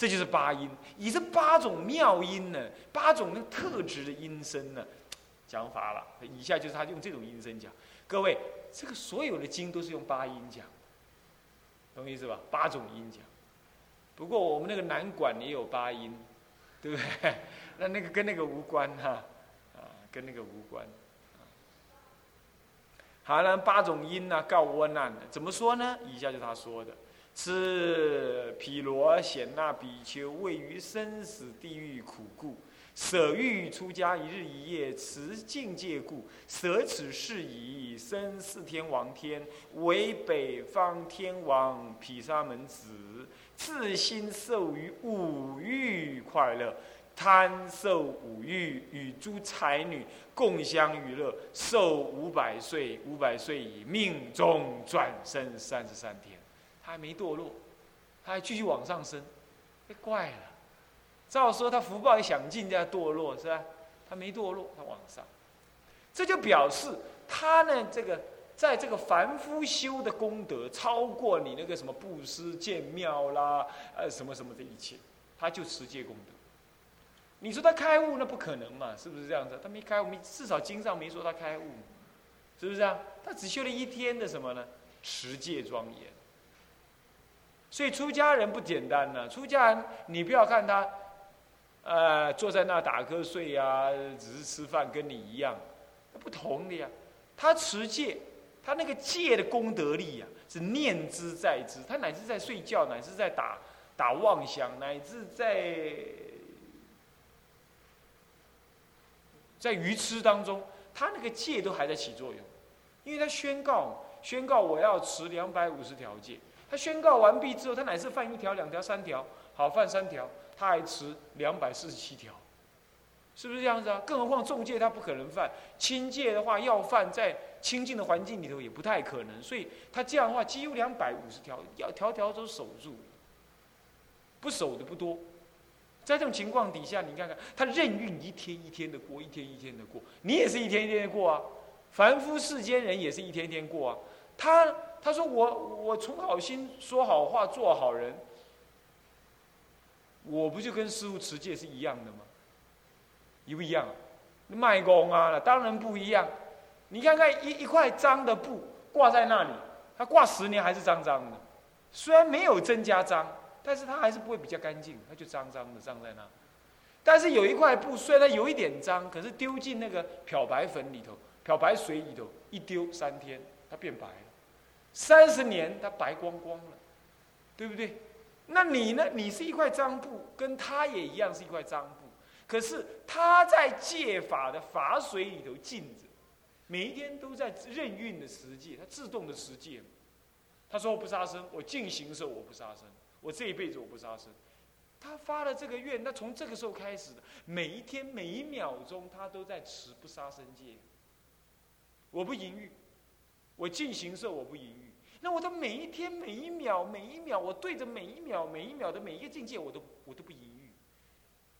这就是八音，以这八种妙音呢，八种那特质的音声呢，讲法了。以下就是他用这种音声讲。各位，这个所有的经都是用八音讲，懂意思吧？八种音讲。不过我们那个南管也有八音，对不对？那那个跟那个无关哈，啊，跟那个无关。好了，八种音呢，告我难的，怎么说呢？以下就是他说的。是毗罗显那比丘位于生死地狱苦故，舍欲出家一日一夜持境界故，舍此事已生四天王天，为北方天王毗沙门子，自心受于五欲快乐，贪受五欲，与诸才女共相娱乐，寿五百岁，五百岁已命中转生三十三天。还没堕落，他还继续往上升，哎，怪了。照说他福报也享尽，在堕落是吧？他没堕落，他往上，这就表示他呢，这个在这个凡夫修的功德超过你那个什么布施、建庙啦，呃，什么什么的一切，他就持戒功德。你说他开悟，那不可能嘛？是不是这样子？他没开悟，至少经上没说他开悟，是不是啊？他只修了一天的什么呢？持戒庄严。所以出家人不简单呢。出家人，你不要看他，呃，坐在那打瞌睡呀，只是吃饭，跟你一样，不同的呀。他持戒，他那个戒的功德力呀，是念之在之。他乃至在睡觉，乃至在打打妄想，乃至在在愚痴当中，他那个戒都还在起作用，因为他宣告宣告我要持两百五十条戒。他宣告完毕之后，他乃是犯一条、两条、三条，好犯三条，他还持两百四十七条，是不是这样子啊？更何况重戒他不可能犯，轻戒的话要犯，在清净的环境里头也不太可能，所以他这样的话几乎两百五十条，要条条都守住，不守的不多。在这种情况底下，你看看他任运一天一天的过，一天一天的过，你也是一天一天的过啊，凡夫世间人也是一天一天过啊，他。他说：“我我从好心说好话做好人，我不就跟师傅持戒是一样的吗？一不一样？卖功啊，当然不一样。你看看一一块脏的布挂在那里，它挂十年还是脏脏的。虽然没有增加脏，但是它还是不会比较干净，它就脏脏的脏在那。但是有一块布，虽然有一点脏，可是丢进那个漂白粉里头、漂白水里头一丢，三天它变白了。”三十年，它白光光了，对不对？那你呢？你是一块脏布，跟他也一样是一块脏布。可是他在戒法的法水里头浸着，每一天都在任运的持戒，他自动的持戒。他说：“我不杀生，我进行的时候我不杀生，我这一辈子我不杀生。”他发了这个愿，那从这个时候开始的，每一天每一秒钟，他都在持不杀生戒。我不淫欲。我进行时候我不淫欲，那我的每一天每一秒每一秒，我对着每一秒每一秒的每一个境界，我都我都不淫欲。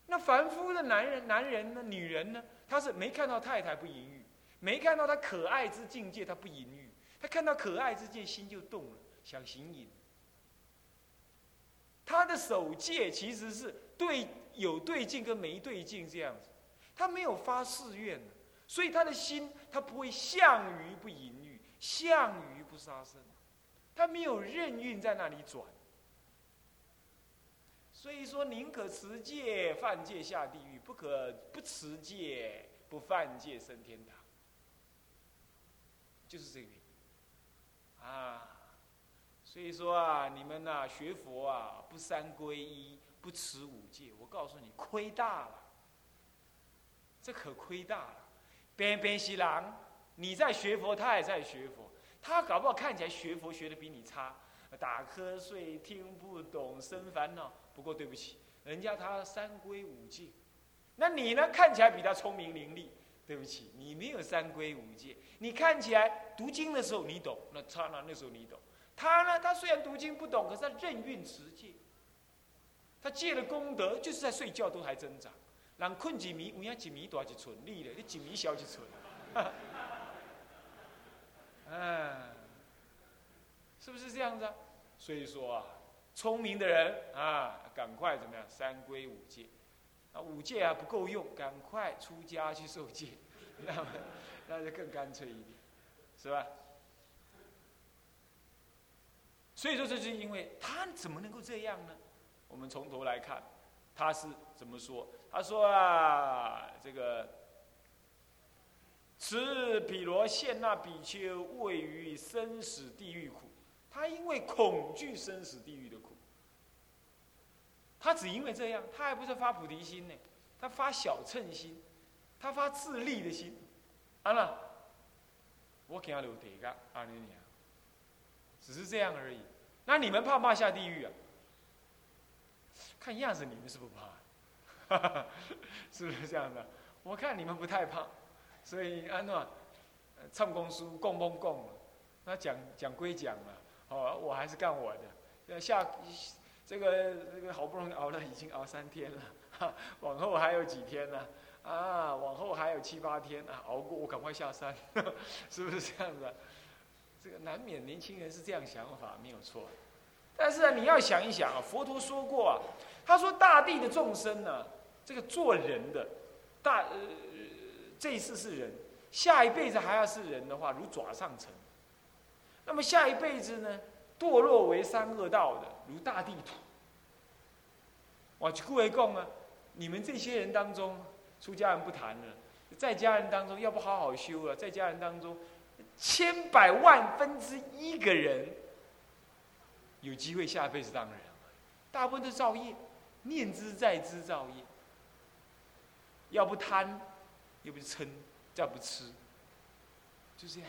那凡夫的男人男人呢，女人呢，他是没看到太太不淫欲，没看到他可爱之境界他不淫欲，他看到可爱之界心就动了，想行淫。他的守戒其实是对有对境跟没对境这样子，他没有发誓愿，所以他的心他不会向于不淫。项羽不杀生，他没有任运在那里转，所以说宁可持戒犯戒下地狱，不可不持戒不犯戒升天堂，就是这个原因啊。所以说啊，你们呐学佛啊，不三皈依，不持五戒，我告诉你亏大了，这可亏大了，边边西郎。你在学佛，他也在学佛，他搞不好看起来学佛学的比你差，打瞌睡、听不懂、生烦恼。不过对不起，人家他三归五戒，那你呢？看起来比他聪明伶俐。对不起，你没有三归五戒。你看起来读经的时候你懂，那刹那那时候你懂。他呢？他虽然读经不懂，可是他任运持戒，他戒的功德就是在睡觉都还增长。让困几米，有影几米大就存力了，你几米小就存。嗯，是不是这样子啊？所以说啊，聪明的人啊，赶快怎么样？三归五戒，啊，五戒还不够用，赶快出家去受戒，那么那就更干脆一点，是吧？所以说，这是因为他怎么能够这样呢？我们从头来看，他是怎么说？他说啊，这个此毗罗现那比丘位于生死地狱苦，他因为恐惧生死地狱的苦，他只因为这样，他还不是发菩提心呢，他发小乘心，他发自利的心，啊那，我给他留一个阿弥陀只是这样而已。那你们怕不怕下地狱啊？看样子你们是不怕，是不是这样的？我看你们不太怕，所以安诺唱公书供供供，那讲讲归讲了，哦，我还是干我的。下这个这个好不容易熬了，已经熬三天了，往后还有几天呢？啊，往后还有七八天啊，熬过我赶快下山，是不是这样子？这个难免年轻人是这样想法，没有错。但是啊，你要想一想啊，佛陀说过啊，他说大地的众生呢，这个做人的，大呃这一世是人，下一辈子还要是人的话，如爪上尘。那么下一辈子呢，堕落为三恶道的，如大地土。我去故意讲啊，你们这些人当中，出家人不谈了，在家人当中要不好好修了，在家人当中，千百万分之一个人。有机会下辈子当人，大部分都造业，念之在之造业。要不贪，又不是撑，再不吃，就这样。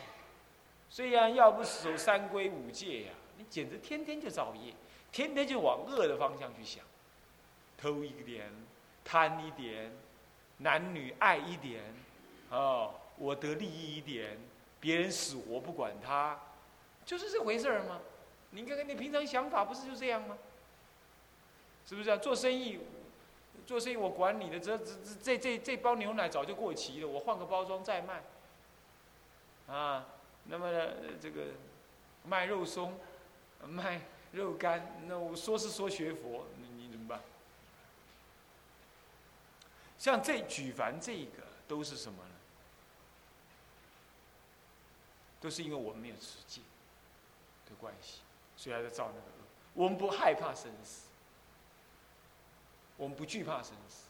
虽然要不守三规五戒呀，你简直天天就造业，天天就往恶的方向去想，偷一点，贪一点，男女爱一点，哦，我得利益一点，别人死活不管他，就是这回事儿吗？你看看，你平常想法不是就这样吗？是不是啊？做生意，做生意我管你的，这这这这这包牛奶早就过期了，我换个包装再卖。啊，那么呢这个卖肉松，卖肉干，那我说是说学佛，你你怎么办？像这举凡这个都是什么呢？都是因为我们没有持戒的关系。所以还在造那个恶。我们不害怕生死，我们不惧怕生死。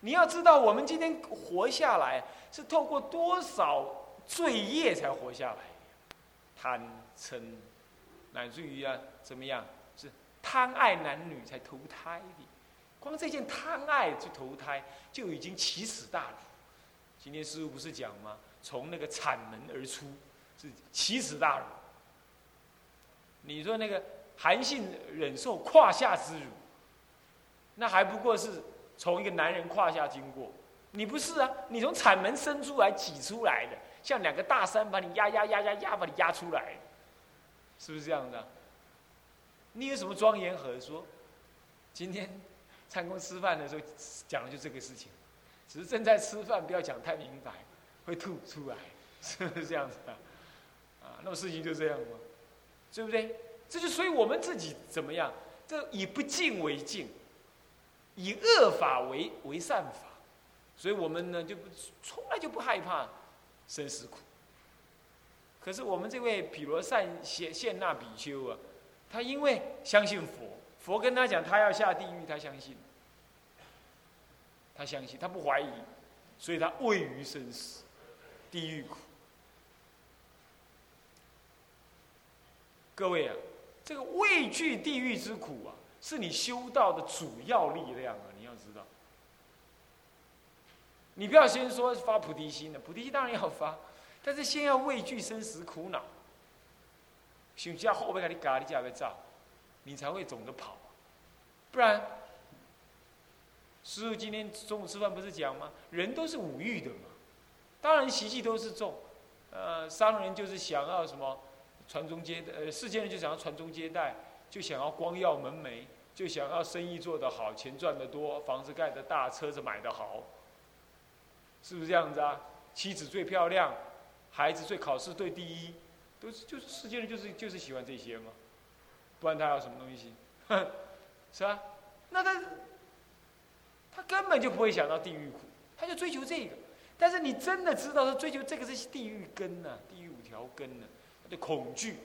你要知道，我们今天活下来是透过多少罪业才活下来？贪嗔，乃至于啊，怎么样？是贪爱男女才投胎的。光这件贪爱去投胎，就已经奇耻大辱。今天师傅不是讲吗？从那个产门而出，是奇耻大辱。你说那个韩信忍受胯下之辱，那还不过是从一个男人胯下经过，你不是啊？你从产门生出来挤出来的，像两个大山把你压压压压压把你压出来，是不是这样的？你有什么庄严和说？今天参公吃饭的时候讲的就这个事情，只是正在吃饭，不要讲太明白，会吐出来，是不是这样子啊？啊，那么事情就这样吗？对不对？这就所以我们自己怎么样？这以不敬为敬，以恶法为为善法，所以我们呢就从来就不害怕生死苦。可是我们这位毗罗善现现那比丘啊，他因为相信佛，佛跟他讲他要下地狱，他相信，他相信，他不怀疑，所以他畏于生死，地狱苦。各位啊，这个畏惧地狱之苦啊，是你修道的主要力量啊！你要知道，你不要先说发菩提心的，菩提心当然要发，但是先要畏惧生死苦恼。想加后背给你嘎，你加个照，你才会懂得跑。不然，师傅今天中午吃饭不是讲吗？人都是五欲的嘛，当然习气都是重。呃，商人就是想要什么？传宗接代，呃，世间人就想要传宗接代，就想要光耀门楣，就想要生意做得好，钱赚得多，房子盖得大，车子买得好，是不是这样子啊？妻子最漂亮，孩子最考试最第一，都是就是世间人就是就是喜欢这些嘛，不然他要什么东西？是吧？那他他根本就不会想到地狱苦，他就追求这个。但是你真的知道，他追求这个是地狱根呢，地狱五条根呢，他的恐惧，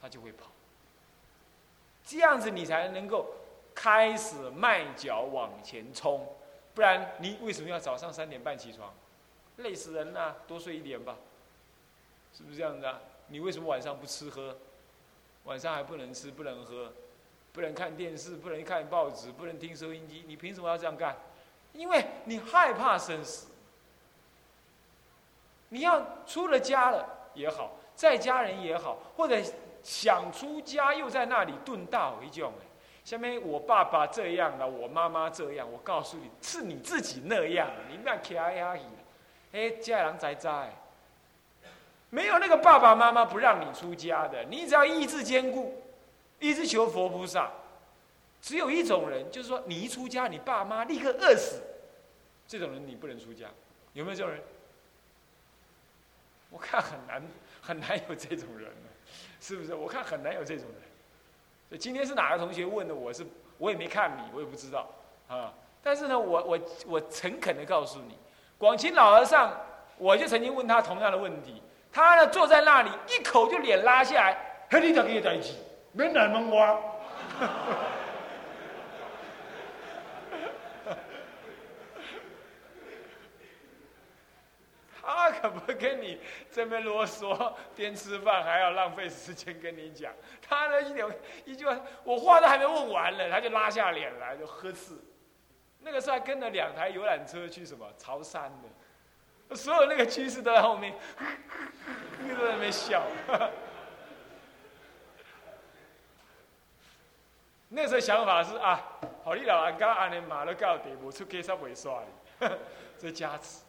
他就会跑。这样子你才能够开始迈脚往前冲，不然你为什么要早上三点半起床？累死人呐！多睡一点吧，是不是这样子啊？你为什么晚上不吃喝？晚上还不能吃，不能喝，不能看电视，不能看报纸，不能听收音机，你凭什么要这样干？因为你害怕生死。你要出了家了也好，在家人也好，或者想出家又在那里顿大为将哎。下面我爸爸这样了，我妈妈这样，我告诉你是你自己那样，你不要卡呀去。哎，家人在在。没有那个爸爸妈妈不让你出家的，你只要意志坚固，一直求佛菩萨。只有一种人，就是说你一出家，你爸妈立刻饿死，这种人你不能出家。有没有这种人？我看很难很难有这种人，是不是？我看很难有这种人。所以今天是哪个同学问的？我是我也没看你，我也不知道啊。但是呢，我我我诚恳的告诉你，广清老和尚，我就曾经问他同样的问题。他呢，坐在那里，一口就脸拉下来，和你讲这个代志，免来问我。他可不跟你这边啰嗦，边吃饭还要浪费时间跟你讲。他呢，一点一句话，我话都还没问完了，他就拉下脸来，就呵斥。那个时候还跟了两台游览车去什么潮汕的。所有那个居士都在后面，都在那边笑。那时候想法是啊，好你老人家安尼马都到地，无出街煞袂耍哩，这加持，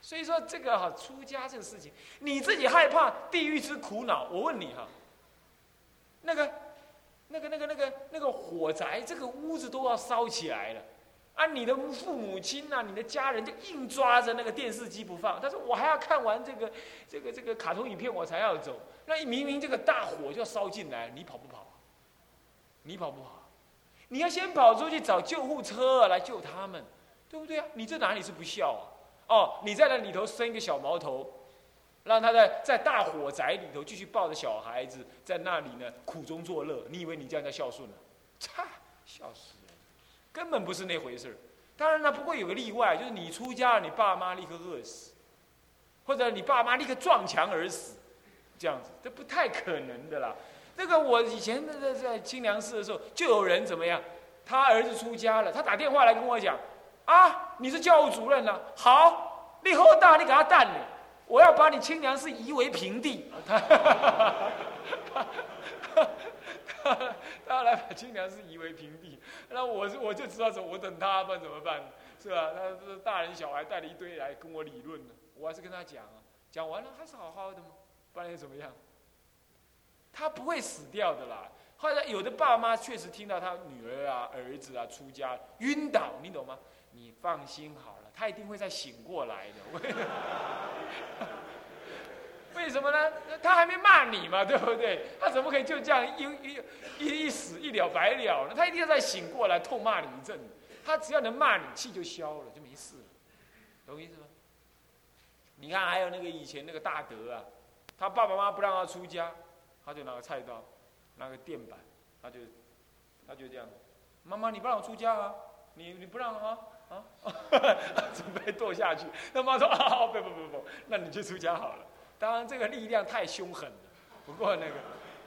所以说这个哈出家这个事情，你自己害怕地狱之苦恼，我问你哈，那个、那个、那个、那个、那个火灾，这个屋子都要烧起来了。啊，你的父母亲呐，你的家人就硬抓着那个电视机不放。他说：“我还要看完这个、这个、这个卡通影片，我才要走。”那明明这个大火就要烧进来，你跑不跑？你跑不跑？你要先跑出去找救护车来救他们，对不对啊？你这哪里是不孝啊？哦，你在那里头生一个小毛头，让他在在大火宅里头继续抱着小孩子在那里呢苦中作乐，你以为你这样叫孝顺呢？擦，笑死人！根本不是那回事，当然了，不过有个例外，就是你出家了，你爸妈立刻饿死，或者你爸妈立刻撞墙而死，这样子，这不太可能的啦。这个我以前在在在清凉寺的时候，就有人怎么样，他儿子出家了，他打电话来跟我讲，啊，你是教务主任呢，好，你好大，你给他蛋了，我要把你清凉寺夷为平地。他要来把清凉寺夷为平地，那我我就知道怎我等他，不然怎么办？是吧？他是大人小孩带了一堆来跟我理论呢，我还是跟他讲啊，讲完了还是好好的吗？不然又怎么样？他不会死掉的啦。后来有的爸妈确实听到他女儿啊、儿子啊出家晕倒，你懂吗？你放心好了，他一定会再醒过来的。为什么呢？他还没骂你嘛，对不对？他怎么可以就这样一一一死一了百了呢？他一定要再醒过来痛骂你一阵。他只要能骂你，气就消了，就没事了，懂意思吗？你看，还有那个以前那个大德啊，他爸爸妈妈不让他出家，他就拿个菜刀，拿个垫板，他就他就这样，妈妈你不让我出家啊？你你不让啊？啊？准备剁下去，他妈说啊不不不不，那你就出家好了。当然，这个力量太凶狠了。不过那个，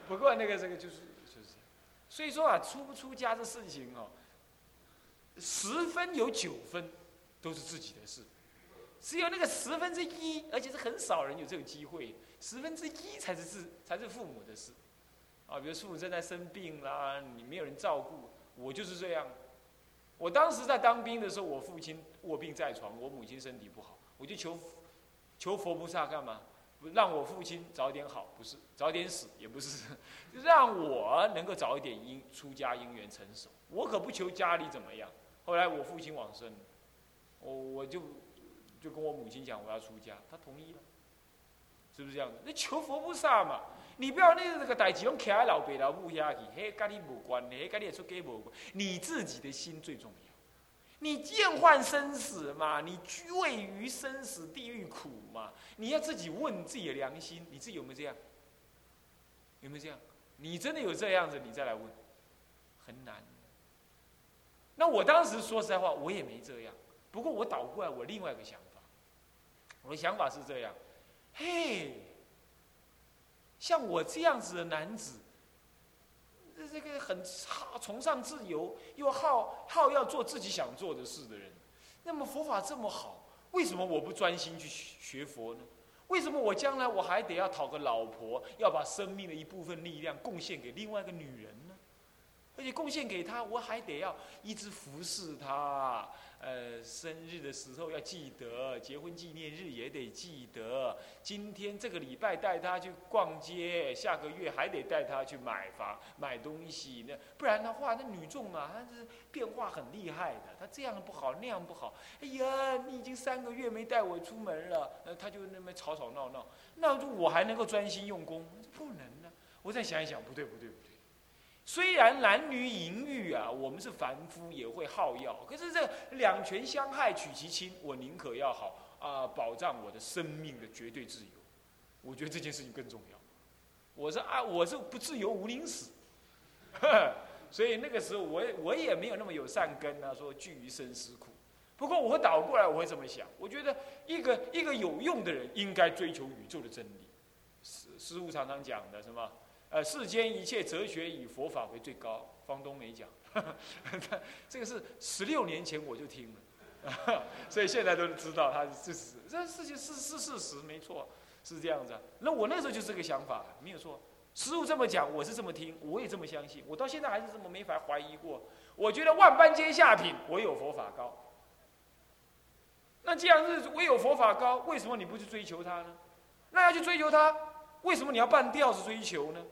不过那个，这个就是就是，所以说啊，出不出家这事情哦，十分有九分都是自己的事，只有那个十分之一，而且是很少人有这个机会，十分之一才是自才是父母的事。啊，比如父母正在生病啦，你没有人照顾，我就是这样。我当时在当兵的时候，我父亲卧病在床，我母亲身体不好，我就求求佛菩萨干嘛？让我父亲早点好，不是早点死，也不是 让我能够早一点因出家因缘成熟。我可不求家里怎么样。后来我父亲往生，我我就就跟我母亲讲我要出家，她同意了。是不是这样子？那求佛菩萨嘛，你不要那个这个代志拢徛在老爸老母遐去，嘿，跟你无关的，嘿，跟你出家无关，你自己的心最重要。你厌患生死嘛，你居位于生死地狱苦嘛，你要自己问自己的良心，你自己有没有这样？有没有这样？你真的有这样子，你再来问，很难。那我当时说实在话，我也没这样。不过我倒过来，我另外一个想法，我的想法是这样：嘿，像我这样子的男子，这这个很好崇尚自由，又好好要做自己想做的事的人，那么佛法这么好，为什么我不专心去学佛呢？为什么我将来我还得要讨个老婆，要把生命的一部分力量贡献给另外一个女人？而且贡献给他，我还得要一直服侍他。呃，生日的时候要记得，结婚纪念日也得记得。今天这个礼拜带他去逛街，下个月还得带他去买房、买东西。那不然的话，那女众嘛，她是变化很厉害的。她这样不好，那样不好。哎呀，你已经三个月没带我出门了，呃，她就那么吵吵闹闹。那我还能够专心用功？不能呢。我再想一想，不对，不对，不对。虽然男女淫欲啊，我们是凡夫也会好要，可是这两权相害取其轻，我宁可要好啊，保障我的生命的绝对自由。我觉得这件事情更重要。我是啊，我是不自由无宁死呵呵，所以那个时候我我也没有那么有善根啊，说惧于生死苦。不过我倒过来，我会这么想，我觉得一个一个有用的人应该追求宇宙的真理。师师父常常讲的什么？呃，世间一切哲学以佛法为最高。方东没讲，这个是十六年前我就听了，所以现在都知道他是事实。这事情是是事实，没错，是这样子。那我那时候就是这个想法，没有错。师傅这么讲，我是这么听，我也这么相信。我到现在还是这么没法怀疑过。我觉得万般皆下品，唯有佛法高。那既然是唯有佛法高，为什么你不去追求它呢？那要去追求它，为什么你要半吊子追求呢？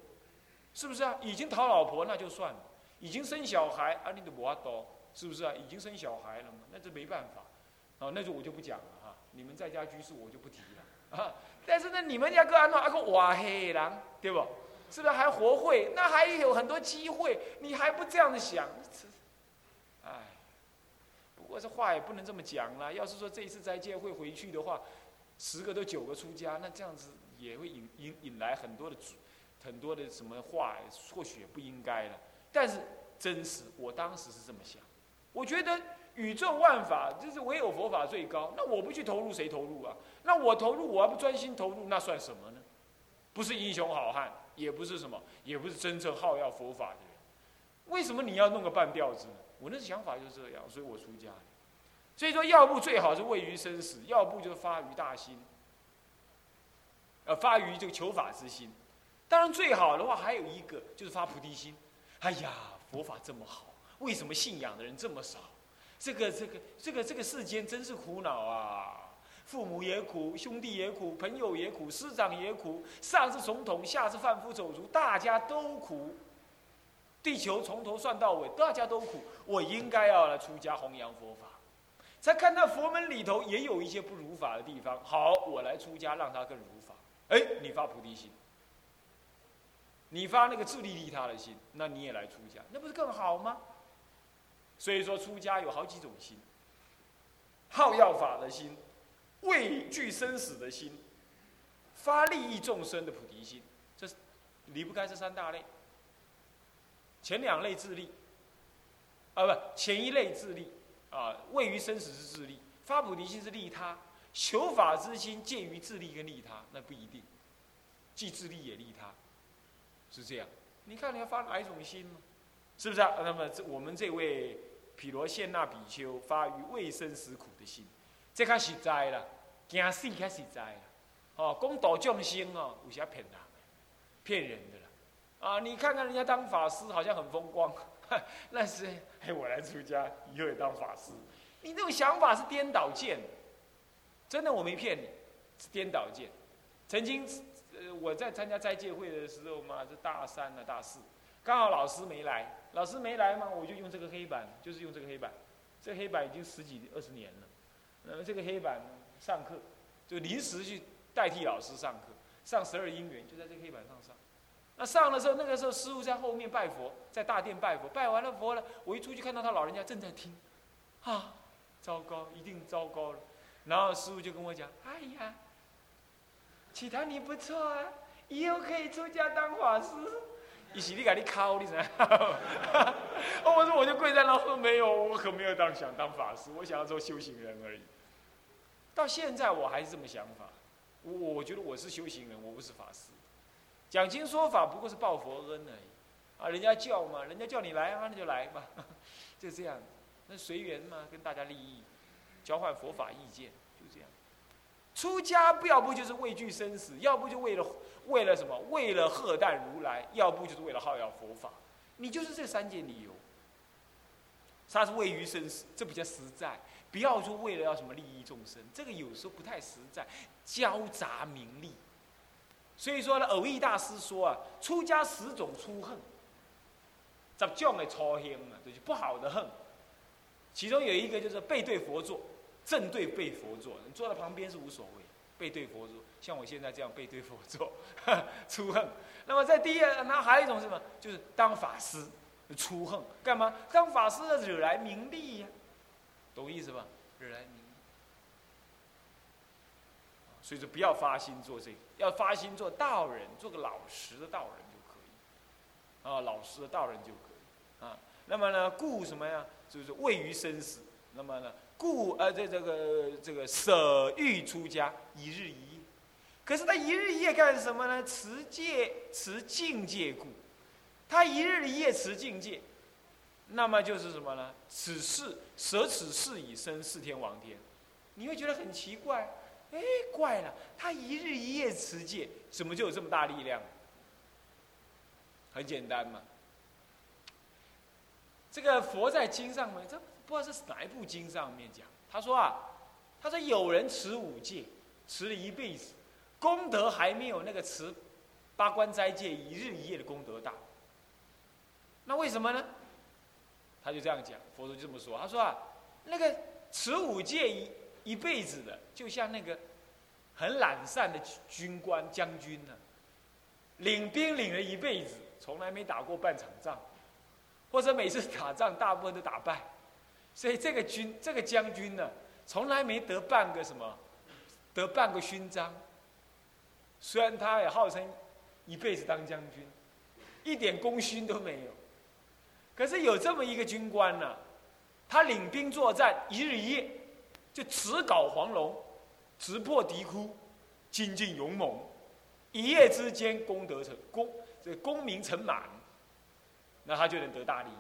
是不是啊？已经讨老婆那就算了，已经生小孩啊，你都不阿多，是不是啊？已经生小孩了嘛，那这没办法，啊，那就我就不讲了哈。你们在家居士我就不提了 啊。但是呢，你们家个安诺阿个瓦黑狼，对不？是不是还活会？那还有很多机会，你还不这样子想？哎，不过这话也不能这么讲啦。要是说这一次斋戒会回去的话，十个都九个出家，那这样子也会引引引来很多的。很多的什么话，或许也不应该了。但是真实，我当时是这么想。我觉得宇宙万法就是唯有佛法最高。那我不去投入，谁投入啊？那我投入，我要不专心投入，那算什么呢？不是英雄好汉，也不是什么，也不是真正好要佛法的人。为什么你要弄个半吊子呢？我那想法就是这样，所以我出家。所以说，要不最好是位于生死，要不就是发于大心，呃，发于这个求法之心。当然，最好的话还有一个就是发菩提心。哎呀，佛法这么好，为什么信仰的人这么少？这个、这个、这个、这个世间真是苦恼啊！父母也苦，兄弟也苦，朋友也苦，师长也苦，上至总统，下至贩夫走卒，大家都苦。地球从头算到尾，大家都苦。我应该要来出家弘扬佛法，才看到佛门里头也有一些不如法的地方。好，我来出家，让他更如法。哎，你发菩提心。你发那个自利利他的心，那你也来出家，那不是更好吗？所以说出家有好几种心：好要法的心，畏惧生死的心，发利益众生的菩提心，这是离不开这三大类。前两类自利，啊不，前一类自利，啊位于生死是自利，发菩提心是利他，求法之心介于自利跟利他，那不一定，既自利也利他。是这样，你看你要发哪一种心吗？是不是啊？那么这我们这位毗罗谢那比丘发于未生死苦的心，这开实在了，惊死开实在了。哦，公道众生哦，有些骗人，骗人的了。啊，你看看人家当法师好像很风光，那是嘿，我来出家以后也当法师。你这种想法是颠倒见，真的我没骗你，是颠倒见。曾经。我在参加斋戒会的时候嘛，是大三啊，大四，刚好老师没来，老师没来嘛，我就用这个黑板，就是用这个黑板，这黑板已经十几二十年了，那么这个黑板上课，就临时去代替老师上课，上十二因缘就在这个黑板上上。那上的时候，那个时候师傅在后面拜佛，在大殿拜佛，拜完了佛了，我一出去看到他老人家正在听，啊，糟糕，一定糟糕了。然后师傅就跟我讲：“哎呀，启堂你不错啊，以后可以出家当法师。”一起你给你敲，你怎？哦，我说我就跪在那说没有，我可没有当想当法师，我想要做修行人而已。到现在我还是这么想法，我觉得我是修行人，我不是法师。讲经说法不过是报佛恩而已。啊，人家叫嘛，人家叫你来啊，那就来吧，就这样。那随缘嘛，跟大家利益交换佛法意见，出家不要不就是畏惧生死，要不就为了。为了什么？为了贺诞如来，要不就是为了好要佛法，你就是这三件理由。他是位于生死，这比较实在。不要说为了要什么利益众生，这个有时候不太实在，交杂名利。所以说呢，偶益大师说啊，出家十种出恨，十种的操心啊，就是不好的恨。其中有一个就是背对佛坐，正对背佛坐，你坐在旁边是无所谓，背对佛坐。像我现在这样背对佛坐，出横。那么在第二，那还有一种是什么？就是当法师，出横干嘛？当法师惹来名利呀，懂意思吧？惹来名利。所以说不要发心做这个，要发心做道人，做个老实的道人就可以。啊，老实的道人就可以。啊，那么呢，故什么呀？就是位于生死。那么呢，故呃，这这个这个舍欲出家，一日一夜。可是他一日一夜干什么呢？持戒，持境界故。他一日一夜持境界，那么就是什么呢？此事舍此事以生四天王天。你会觉得很奇怪，哎，怪了，他一日一夜持戒，怎么就有这么大力量？很简单嘛。这个佛在经上面，这不知道是哪一部经上面讲。他说啊，他说有人持五戒，持了一辈子。功德还没有那个持八关斋戒一日一夜的功德大，那为什么呢？他就这样讲，佛祖就这么说。他说啊，那个持五戒一一辈子的，就像那个很懒散的军官将军呢，领兵领了一辈子，从来没打过半场仗，或者每次打仗大部分都打败，所以这个军这个将军呢，从来没得半个什么，得半个勋章。虽然他也号称一辈子当将军，一点功勋都没有，可是有这么一个军官呢，他领兵作战，一日一夜就直捣黄龙，直破敌窟，精进勇猛，一夜之间功德成功，这功名成满，那他就能得大利益。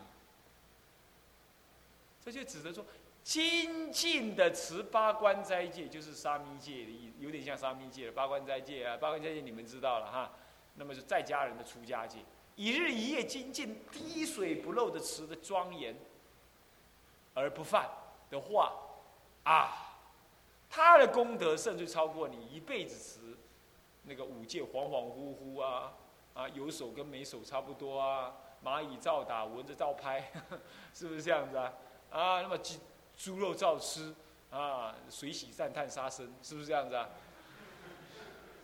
这就指的说。精进的持八关斋戒，就是沙弥戒的意思，有点像沙弥戒的八关斋戒啊。八关斋戒你们知道了哈，那么是在家人的出家戒，一日一夜精进，滴水不漏的持的庄严而不犯的话，啊，他的功德甚至超过你一辈子持那个五戒恍恍惚惚啊啊，有手跟没手差不多啊，蚂蚁照打，蚊子照拍，是不是这样子啊？啊，那么鸡。猪肉照吃，啊，水洗赞叹杀生，是不是这样子啊？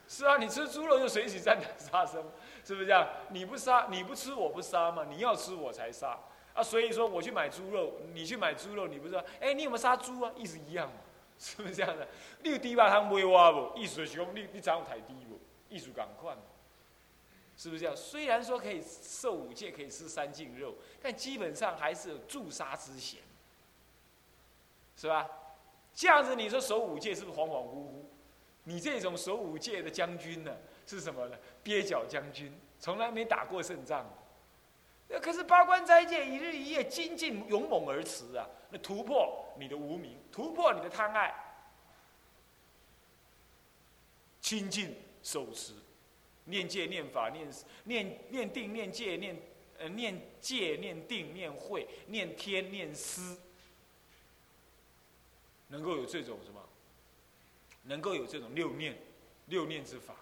是啊，你吃猪肉就水洗赞叹杀生，是不是这样？你不杀，你不吃，我不杀嘛？你要吃我才杀啊！所以说我去买猪肉，你去买猪肉，你不是说，哎，你有没有杀猪啊？意思一样嘛？是不是这样的？你有低把汤买我不？意思是讲你你长太低不？意思赶快，是不是这样？虽然说可以受五戒，可以吃三净肉，但基本上还是有助杀之嫌。是吧？这样子你说守五戒是不是恍恍惚惚？你这种守五戒的将军呢，是什么呢？蹩脚将军，从来没打过胜仗。那可是八关斋戒，一日一夜精进勇猛而持啊！那突破你的无名，突破你的贪爱，清净守持，念戒念法念念念定念戒念呃念戒念定念慧念天念思。能够有这种什么？能够有这种六念，六念之法。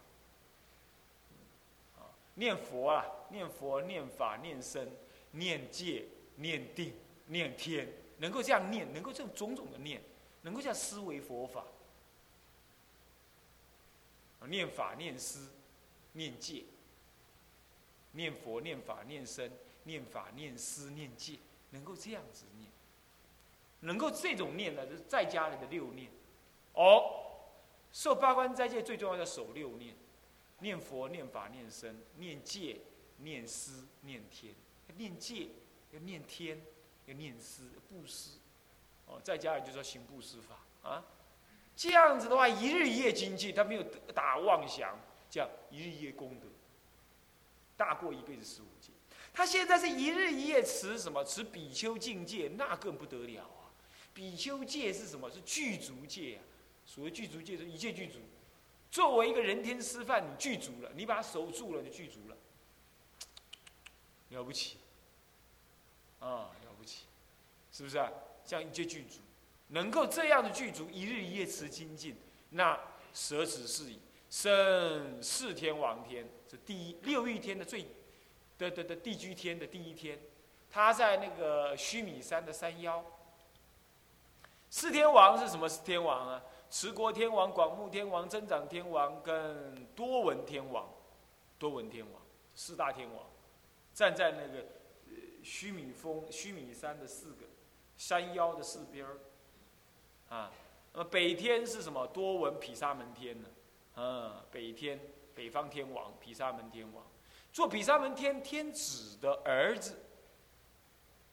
啊，念佛啊，念佛、念法、念身、念戒、念定、念天，能够这样念，能够这种种种的念，能够这样思维佛法。念法、念思、念戒，念佛、念法、念僧、念法、念思、念戒，能够这样子念，能够这种念呢，就是在家里的六念。哦，受八关斋戒最重要的守六念：念佛、念法、念僧、念戒、念思、念天。念戒要念天，要念思，布施。哦，在家里就说行布施法啊。这样子的话，一日一夜精进，他没有打妄想，这样一日一夜功德，大过一辈子十五戒。他现在是一日一夜持什么？持比丘境界，那更不得了啊！比丘戒是什么？是具足戒啊。所谓具足戒，是一切具足。作为一个人天师范，你具足了，你把它守住了，就具足了，了不起啊，了不起，是不是啊？像一切具足。能够这样的具足，一日一夜持精进，那舍此是矣。生四天王天，是第一六欲天的最的的的地居天的第一天。他在那个须弥山的山腰。四天王是什么四天王啊？持国天王、广目天王、增长天王跟多闻天王。多闻天王四大天王，站在那个须弥峰、须弥山的四个山腰的四边儿。啊，那么北天是什么？多闻毗沙门天呢？啊，北天，北方天王，毗沙门天王，做毗沙门天天子的儿子。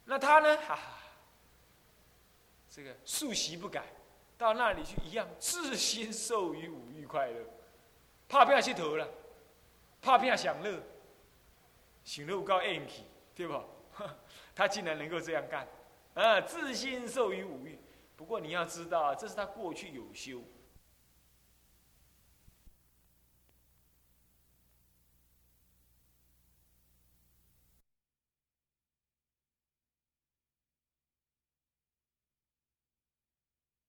那他呢？哈哈，这个素习不改，到那里去一样，自心受于五欲快乐，怕不要去投了，怕不要享乐，享乐高 M P，对不？他竟然能够这样干，啊，自心受于五欲。不过你要知道，这是他过去有修，